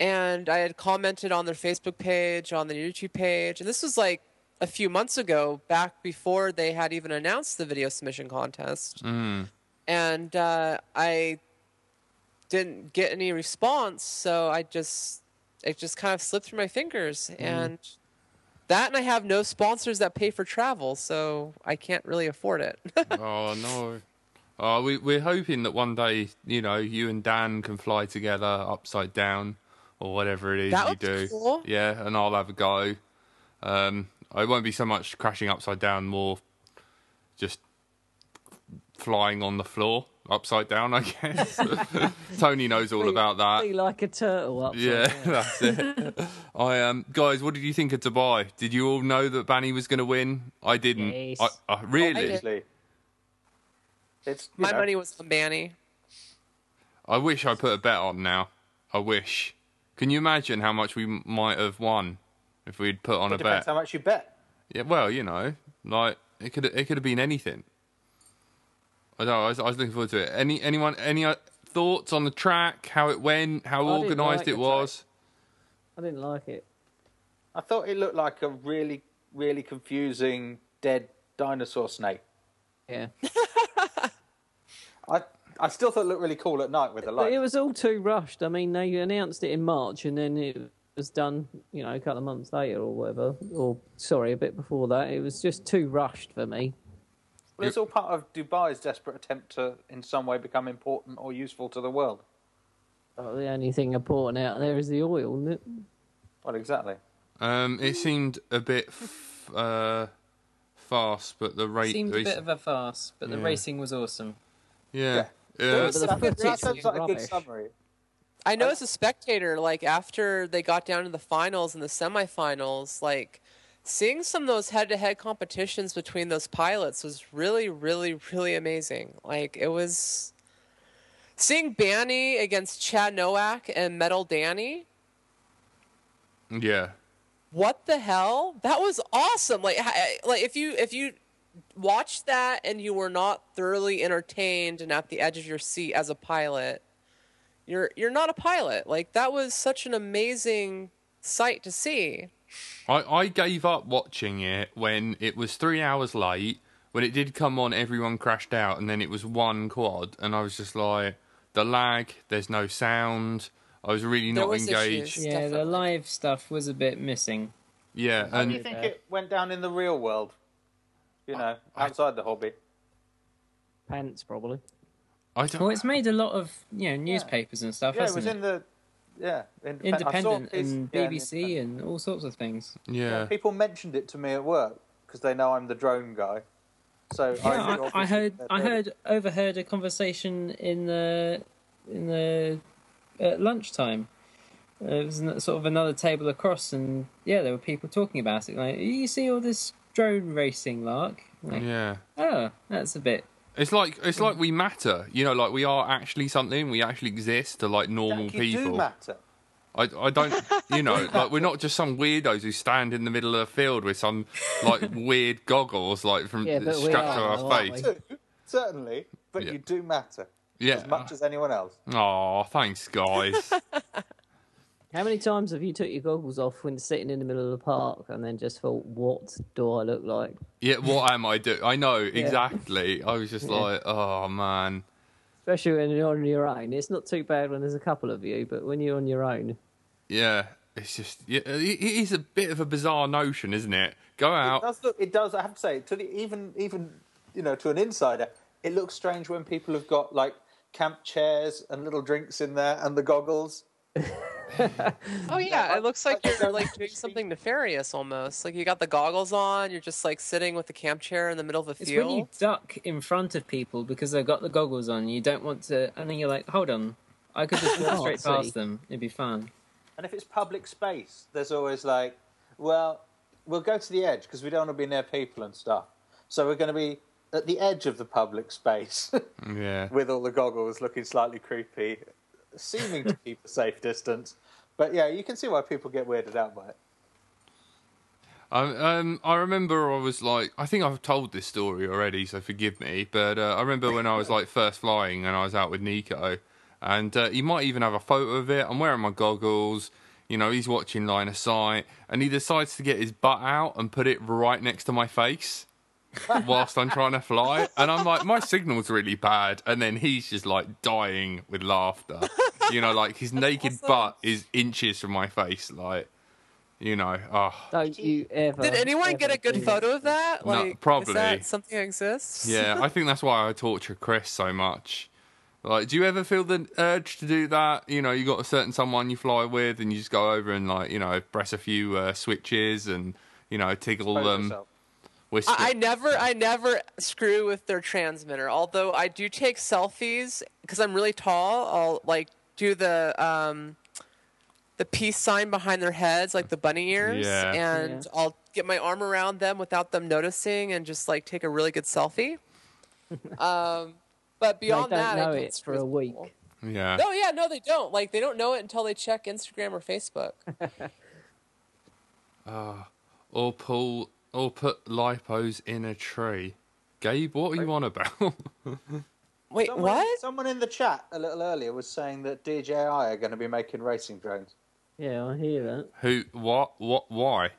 And I had commented on their Facebook page, on their YouTube page, and this was like a few months ago, back before they had even announced the video submission contest. And uh, I didn't get any response, so I just it just kind of slipped through my fingers and that and I have no sponsors that pay for travel, so I can't really afford it. *laughs* oh no. Oh, we, we're hoping that one day, you know, you and Dan can fly together upside down or whatever it is That you would be do. cool. Yeah, and I'll have a go. Um, it won't be so much crashing upside down, more just flying on the floor upside down, I guess. *laughs* Tony knows all Be- about that. Be like a turtle upside Yeah, down. *laughs* that's it. *laughs* I um, guys, what did you think of Dubai? Did you all know that Banny was going to win? I didn't. Yes. I, I, really? did. Obviously. It's My know, money was on Banny. I wish I put a bet on now. I wish. Can you imagine how much we might have won if we'd put on It a depends bet? how much you bet. Yeah, well, you know, like it could it could have been anything. I don't know. I was, I was looking forward to it. Any anyone any uh, thoughts on the track? How it went? How I organised like it the was? I didn't like it. I thought it looked like a really, really confusing dead dinosaur snake. Yeah. *laughs* I I still thought it looked really cool at night with the But light. it was all too rushed. I mean, they announced it in March and then it was done, you know, a couple of months later or whatever. Or, sorry, a bit before that. It was just too rushed for me. Well, it's all part of Dubai's desperate attempt to, in some way, become important or useful to the world. Oh, the only thing important out there is the oil, isn't it? Well, exactly. Um, it seemed a bit f- uh, fast, but the rate Seemed a bit of a farce, but the racing was awesome. yeah. Yeah. Yeah. But the that, that sounds was like a good summary. I know as a spectator, like after they got down to the finals and the semifinals, like seeing some of those head-to-head competitions between those pilots was really, really, really amazing. Like it was seeing Banny against Chad Nowak and Metal Danny. yeah. What the hell? That was awesome. Like, ha- like if you if you watched that and you were not thoroughly entertained and at the edge of your seat as a pilot, you're you're not a pilot. Like that was such an amazing sight to see. I, I gave up watching it when it was three hours late. When it did come on, everyone crashed out, and then it was one quad, and I was just like, the lag, there's no sound. I was really There not was engaged. issues. Yeah, the live stuff was a bit missing. Yeah, and How do you think Yeah. it went down in the real world? You know, outside the hobby. Pants, probably. I don't. Well, it's made a lot of you know newspapers and stuff, Yeah, it hasn't was it? in the yeah independent, Independent piece- and yeah, BBC and all sorts of things. yeah. People mentioned it to me at work because they know I'm the drone guy. So Yeah, I, I, I heard, I heard, overheard a conversation in the in the at lunchtime. Uh, it was an- sort of another table across, and yeah, there were people talking about it. Like, you see all this drone racing, Lark? Like, Yeah. oh, that's a bit. It's like it's like we matter, you know, like we are actually something. We actually exist to like normal Jack, you people. do matter. I, I don't, you know, *laughs* like we're not just some weirdos who stand in the middle of a field with some like *laughs* weird goggles like from Yeah, but we strapped to our though, aren't face. we? Do, certainly, but Yeah. you do matter Yeah. as much as anyone else. Oh, thanks, guys. *laughs* How many times have you took your goggles off when sitting in the middle of the park and then just thought, what do I look like? yeah, what am I doing? I know exactly. I was just Yeah. like, oh man. Especially when you're on your own. It's not too bad when there's a couple of you, but when you're on your own, Yeah, it's just yeah, it it is a bit of a bizarre notion, isn't it? Go It out. does look. It does. I have to say, to the, even even you know, to an insider, it looks strange when people have got like camp chairs and little drinks in there and the goggles. Oh *laughs* yeah, it looks like you're like doing *laughs* something nefarious almost. Like you got the goggles on, you're just like sitting with the camp chair in the middle of a It's field. when you duck in front of people because they've got the goggles on. You don't want to, and then you're like, "Hold on, I could just *laughs* walk oh, straight past them. It'd be fun." And if it's public space, there's always like, well, we'll go to the edge because we don't want to be near people and stuff. So we're going to be at the edge of the public space Yeah. with all the goggles, looking slightly creepy, seeming to keep a safe distance. But yeah, you can see why people get weirded out by it. Um, um, I remember I was like, I think I've told this story already, so forgive me. But uh, I remember when I was like first flying and I was out with Nico, and uh, you might even have a photo of it. I'm wearing my goggles, you know, he's watching line of sight, and he decides to get his butt out and put it right next to my face whilst I'm trying to fly. And I'm like, my signal's really bad, and then he's just like dying with laughter. You know, like his naked awesome. butt is inches from my face, like. You know, oh, Don't you ever. Did anyone get a good photo of that? No, Like, probably. Is that something that exists? Yeah, I think that's why I torture Chris so much. Like, do you ever feel the urge to do that? You know, you got a certain someone you fly with, and you just go over and like, you know, press a few uh, switches and you know, tickle Expose them. yourself. Whisper. I, I never, I never screw with their transmitter. Although I do take selfies because I'm really tall. I'll like do the um, the peace sign behind their heads, like the bunny ears, Yeah. and Yeah. I'll get my arm around them without them noticing, and just like take a really good selfie. *laughs* um, but They beyond don't that, I know don't it for a week. people. yeah. No, yeah, no, they don't. Like they don't know it until they check Instagram or Facebook. *laughs* Or pull, or put lipos in a tree. Gabe, what are you on about? *laughs* Wait, Someone, what? Someone in the chat a little earlier was saying that DJI are going to be making racing drones. Yeah, I hear that. Who? What? What? Why?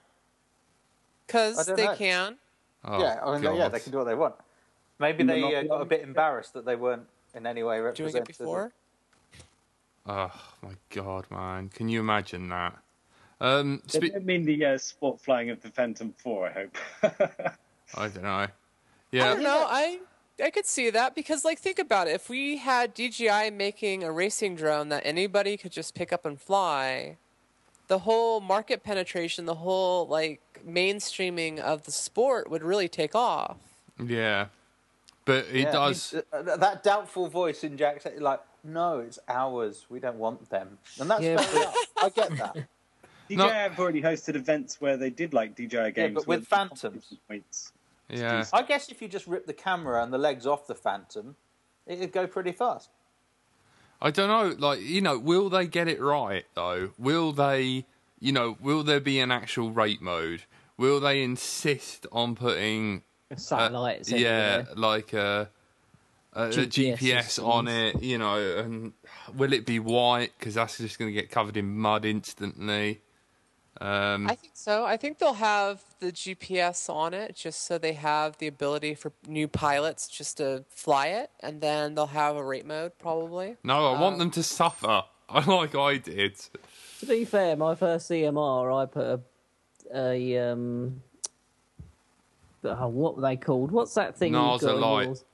Because they know. can. Oh, yeah, I mean, yeah, they can do what they want. Maybe they uh, got a bit embarrassed that they weren't in any way Doing represented. it before. Oh my god, man! Can you imagine that? Um, They don't mean the uh, sport flying of the Phantom 4, I hope. *laughs* I don't know. Yeah, I Yeah, don't know. I I could see that because, like, think about it. If we had DJI making a racing drone that anybody could just pick up and fly, the whole market penetration, the whole like mainstreaming of the sport would really take off. yeah, but it Yeah, does. I mean, uh, that doubtful voice in Jack's head, like, no, it's ours. We don't want them, and that's Yeah, fair enough. I get that. *laughs* DJI No. have already hosted events where they did like DJI games. but where with Phantoms. Points. Yeah, I guess if you just rip the camera and the legs off the Phantom, it'd go pretty fast. I don't know. Like, you know, will they get it right though? Will they? You know, will there be an actual rate mode? Will they insist on putting uh, Satellites. yeah, everywhere. like a, a, a GPS GPS on it? You know, and will it be white? Because that's just going to get covered in mud instantly. Um, I think so. I think they'll have the GPS on it just so they have the ability for new pilots just to fly it, and then they'll have a rate mode probably. no, I want um, them to suffer. *laughs* like I did. To be fair, my first ZMR, I put a, a um, oh, what were they called? What's that thing? you've Naza got light. yours?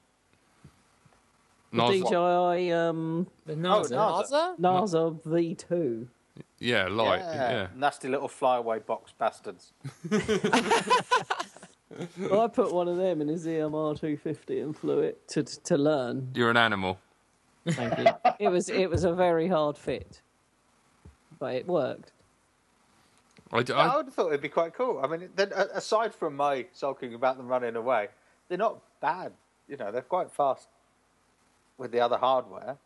The Nos- DJI um, The Naza. Naza. Naza? Naza V2. Yeah, light. Yeah. Nasty little flyaway box bastards. *laughs* Well, I put one of them in a ZMR 250 and flew it to to learn. You're an animal. Thank you. it was it was a very hard fit, but it worked. I, d- I, I- would have thought it'd be quite cool. I mean, then, aside from my sulking about them running away, they're not bad. You know, they're quite fast with the other hardware.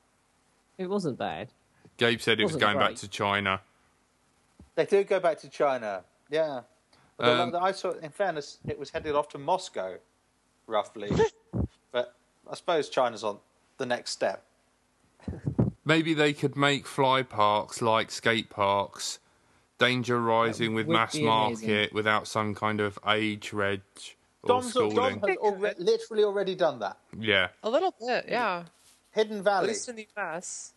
It wasn't bad. Gabe said it was Wasn't going back to China. They do go back to China. Yeah. But the Um, I saw, in fairness, it was headed off to Moscow, roughly. *laughs* but I suppose China's on the next step. Maybe they could make fly parks like skate parks, danger rising with mass be amazing. market without some kind of age reg or Dom's, Dom schooling. has alre- literally already done that. Yeah, A little bit, yeah. Hidden Valley. At least in the US.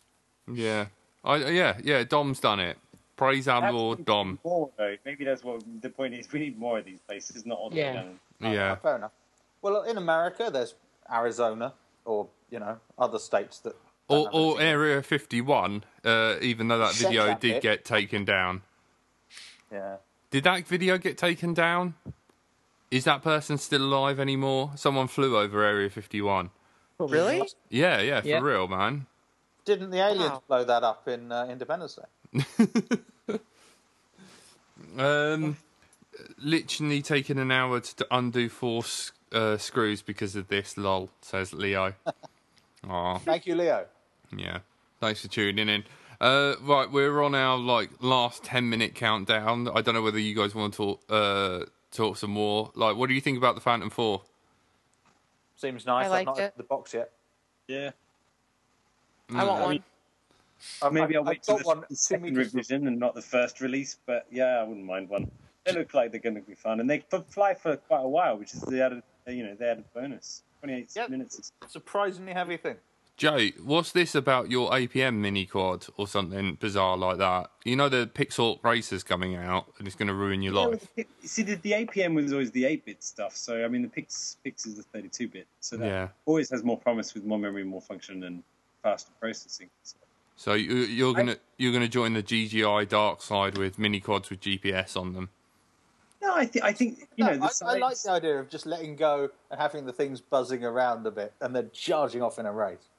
yeah, I, yeah, yeah. Dom's done it. Praise our Perhaps Lord, Dom. More though. Maybe that's what the point is. We need more of these places, not all the way Yeah. down. Yeah. fair enough. Well, in America, there's Arizona or you know other states that. Or, or. Area 51, uh, even though that Shut video that did bit. get taken down. Yeah. Did that video get taken down? Is that person still alive anymore? Someone flew over Area 51. Probably Really? Yeah, yeah, for Yeah. real, man. Didn't the aliens Wow. blow that up in uh, Independence Day? *laughs* Um, literally taking an hour to undo four uh, screws because of this. Lol, says Leo. *laughs* Aw, Thank you, Leo. yeah. Thanks for tuning in. Uh, right, we're on our like last ten minute countdown. I don't know whether you guys want to talk uh, talk some more. Like, what do you think about the Phantom Four? Seems nice. I I've liked not it. opened the box yet. Yeah. I want mm. I one. mean, I've, Maybe I'll wait till got the, one the two second meters from- revision and not the first release. But yeah, I wouldn't mind one. They look like they're going to be fun, and they f- fly for quite a while, which is the added, you know, the added bonus. Twenty-eight Yep. minutes. Is, Surprisingly heavy thing. Jay, what's this about your APM mini quad or something bizarre like that? You know the Pixracer's coming out and it's going to ruin your Yeah, life. well, the- see, the, the APM was always the 8-bit stuff. So I mean, the Pix Pix is the 32-bit. So that Yeah. always has more promise with more memory, more function, and faster processing. So, So you, you're gonna you're gonna join the DJI dark side with mini quads with GPS on them. no, I, th- I think you No, know. The I, I like the idea of just letting go and having the things buzzing around a bit and then charging off in a race.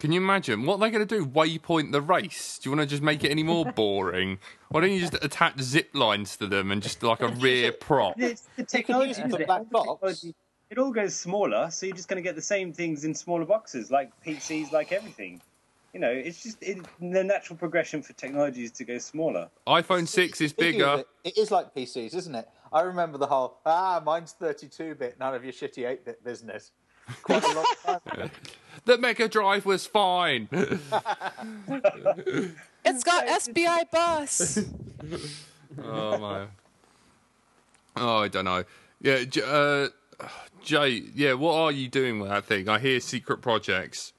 Can you imagine what they're gonna do? Waypoint the race? Do you want to just make it any more *laughs* boring? Why don't you just attach zip lines to them and just like a *laughs* rear prop? It's the technology. use it for isn't it? black box. Technology- It all goes smaller, so you're just going to get the same things in smaller boxes, like PCs, like everything. You know, it's just it, the natural progression for technology is to go smaller. iPhone six is bigger. It, it is like PCs, isn't it? I remember the whole ah, mine's 32 bit, none of your shitty 8 bit business. *laughs* Quite a long time. *laughs* The Mega Drive was fine. *laughs* It's got SBI bus. oh my. Oh, I don't know. Yeah, uh, Jay. Yeah, what are you doing with that thing? I hear secret projects.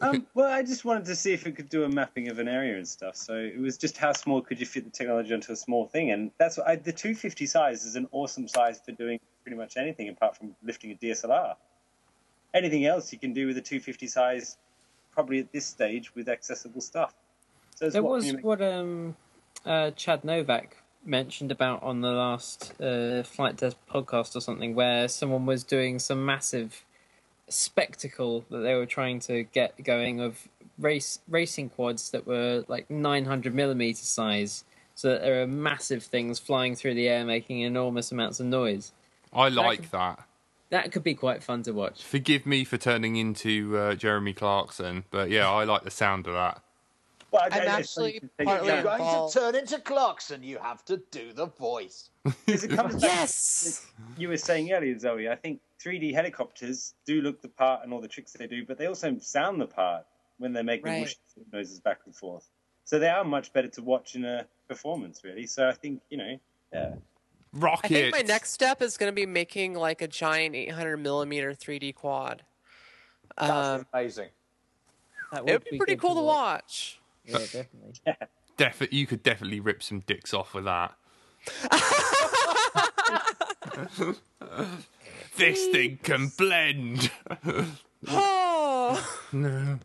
Um, well, I just wanted to see if it could do a mapping of an area and stuff. So it was just how small could you fit the technology onto a small thing, and that's what I, the 250 size is an awesome size for doing pretty much anything apart from lifting a DSLR. Anything else you can do with a 250 size, probably at this stage with accessible stuff. So it's There what was can you make- what um, uh, Chad Novak mentioned about on the last uh, Flite Test podcast or something, where someone was doing some massive spectacle that they were trying to get going of race racing quads that were like 900 millimeter size, so that there are massive things flying through the air making enormous amounts of noise. I like that. That could be quite fun to watch. Forgive me for turning into uh, Jeremy Clarkson, but yeah, I like the sound of that. Well, I- I'm I- I- actually I- partly You're going involved. to turn into Clarkson, you have to do the voice. because it comes back Yes. you were saying earlier, Zoe, I think 3D helicopters do look the part and all the tricks they do, but they also sound the part when they make the Right. whoosh noises back and forth. So they are much better to watch in a performance, really. So I think, you know, yeah. I think my next step is going to be making like a giant 800 millimeter 3D quad. That's Um, amazing. That it would be pretty cool to watch. Yeah, definitely. *laughs* Defi- you could definitely rip some dicks off with that. *laughs* this thing can blend. Oh, *laughs*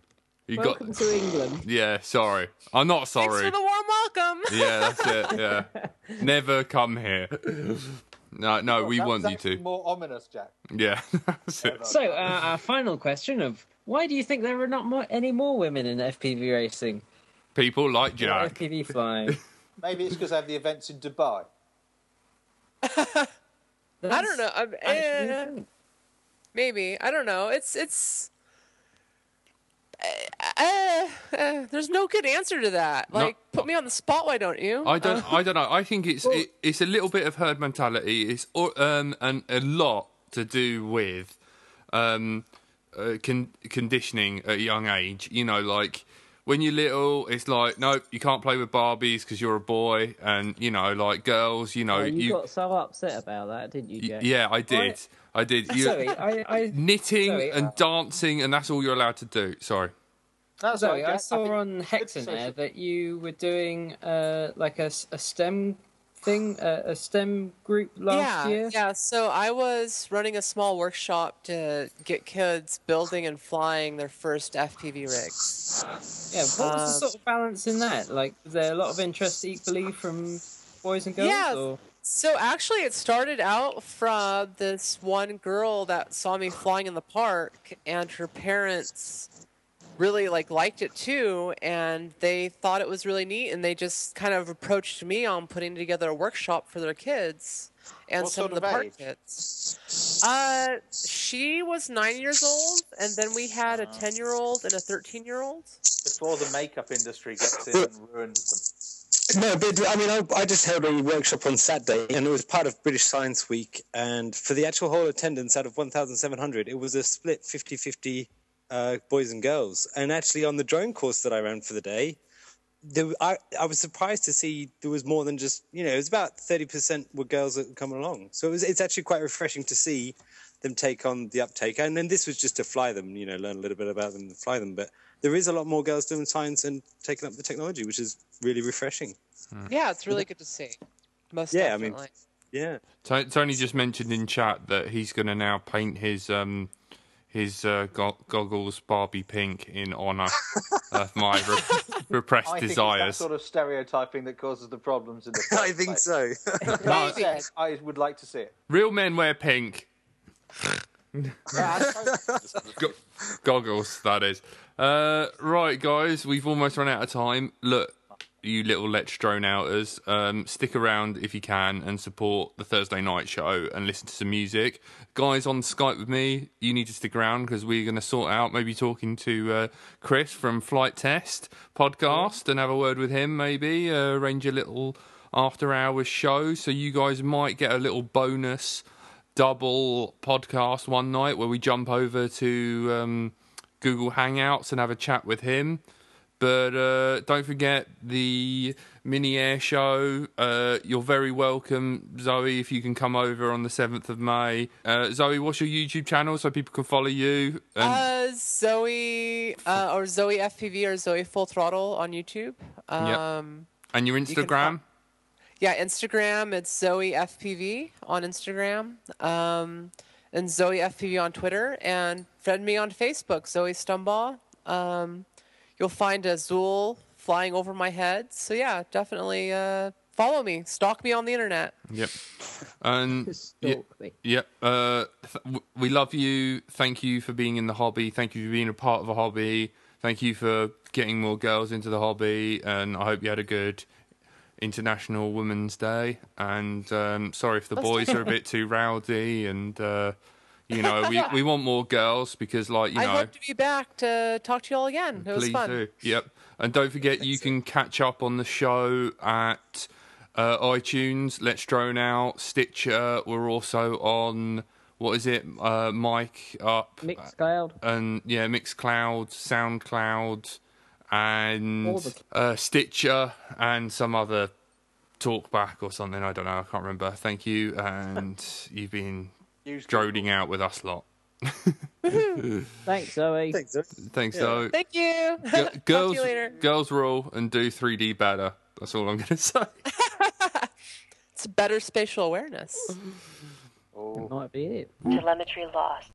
You Welcome got. to England. Yeah, sorry. I'm not thanks sorry. for the warm welcome. Yeah, that's it. Yeah, never come here. No, no, we want you to. More ominous, Jack. Yeah, that's it. So, uh, our final question of why do you think there are not more, any more women in FPV racing? People like Or Jack. FPV flying. *laughs* Maybe it's because they have the events in Dubai. *laughs* I don't know. I'm, Actually, eh, maybe I don't know. It's it's. Uh, uh, there's no good answer to that. No. Like, put me on the spot. Why don't you? I don't. I don't know. I think it's it, it's a little bit of herd mentality. It's o- um and a lot to do with um uh, con- conditioning at a young age. You know, like when you're little, it's like no, you can't play with Barbies because you're a boy, and you know, like girls, you know, Oh, you, you. got so upset about that, didn't you, y- yeah, I did. I did. *laughs* You, Sorry, I, I knitting Sorry. and dancing, and that's all you're allowed to do. Sorry. That's Zoe, okay. I saw think on it's Hexen there that you were doing uh, like a, s- a STEM thing, uh, a STEM group last yeah, year. Yeah, so I was running a small workshop to get kids building and flying their first FPV rigs. Yeah, what was Uh, the sort of balance in that? Like, was there a lot of interest equally from boys and girls? Yeah. Or? So actually, it started out from this one girl that saw me flying in the park, and her parents really like liked it too, and they thought it was really neat, and they just kind of approached me on putting together a workshop for their kids and What some sort of the of park age? kids. Uh, she was nine years old, and then we had a ten-year-old and a thirteen-year-old. Before the makeup industry gets in and ruins them. No, but I mean, I, I just held a workshop on Saturday, and it was part of British Science Week. And for the actual whole attendance out of 1,700, it was a split 50 50 uh, boys and girls. And actually, on the drone course that I ran for the day, there, I, I was surprised to see there was more than just, you know, it was about 30% were girls that were coming along. So it was, it's actually quite refreshing to see them take on the uptake. And then this was just to fly them, you know, learn a little bit about them and fly them. But there is a lot more girls doing science and taking up the technology, which is really refreshing. Yeah, it's really good to see. Most Yeah, I mean- definitely. Yeah. To- Tony just mentioned in chat that he's going to now paint his um his uh, go- goggles Barbie pink in honor of my *laughs* re- repressed I think desires. it's that sort of stereotyping that causes the problems in the *laughs* I think place. so. *laughs* No, That said, I would like to see it. real men wear pink Yeah, I suppose- Go- goggles. That is. Uh, right, guys, we've almost run out of time. Look, you little Let's Drone Outers, um, stick around if you can and support the Thursday night show and listen to some music. Guys on Skype with me, you need to stick around because we're going to sort out maybe talking to uh, Chris from Flite Test podcast and have a word with him, maybe uh, arrange a little after hours show so you guys might get a little bonus double podcast one night where we jump over to um, Google Hangouts and have a chat with him. But uh, don't forget the mini air show. Uh, you're very welcome, Zoe, if you can come over on the 7th of May. Uh, Zoe, what's your YouTube channel so people can follow you? And Uh, Zoe uh, or Zoe FPV or Zoe Full Throttle on YouTube. Um, and your Instagram? Yeah, Instagram. It's Zoe FPV on Instagram. Um, and Zoe FPV on Twitter. And friend me on Facebook, Zoe Stumbaugh. Um, you'll find a Zool flying over my head. So yeah, definitely uh, follow me, stalk me on the internet. Yep. And yeah, *laughs* Stalk me. Uh, th- we love you. Thank you for being in the hobby. Thank you for being a part of a hobby. Thank you for getting more girls into the hobby. And I hope you had a good International Women's Day. And um, sorry if the boys are a bit too rowdy. And uh, you know, we we want more girls because, like you I know. I hope to be back to talk to you all again. It was Please fun. do. Yep. And don't forget, you can catch up on the show at uh, iTunes, Let's Drone Out, Stitcher. We're also on, what is it? Uh, Mic Up. Mixcloud. And yeah, Mixcloud, SoundCloud, and the- uh, Stitcher, and some other talkback or something. I don't know. I can't remember. Thank you. And you've been Use droning out with us lot. *laughs* Thanks, Zoe. Thanks, Zoe. Thanks, Yeah. Thank you. G- Talk to girls, you later. girls rule and do 3D better. That's all I'm going *laughs* to say. It's better spatial awareness. *laughs* Might be it. Telemetry lost.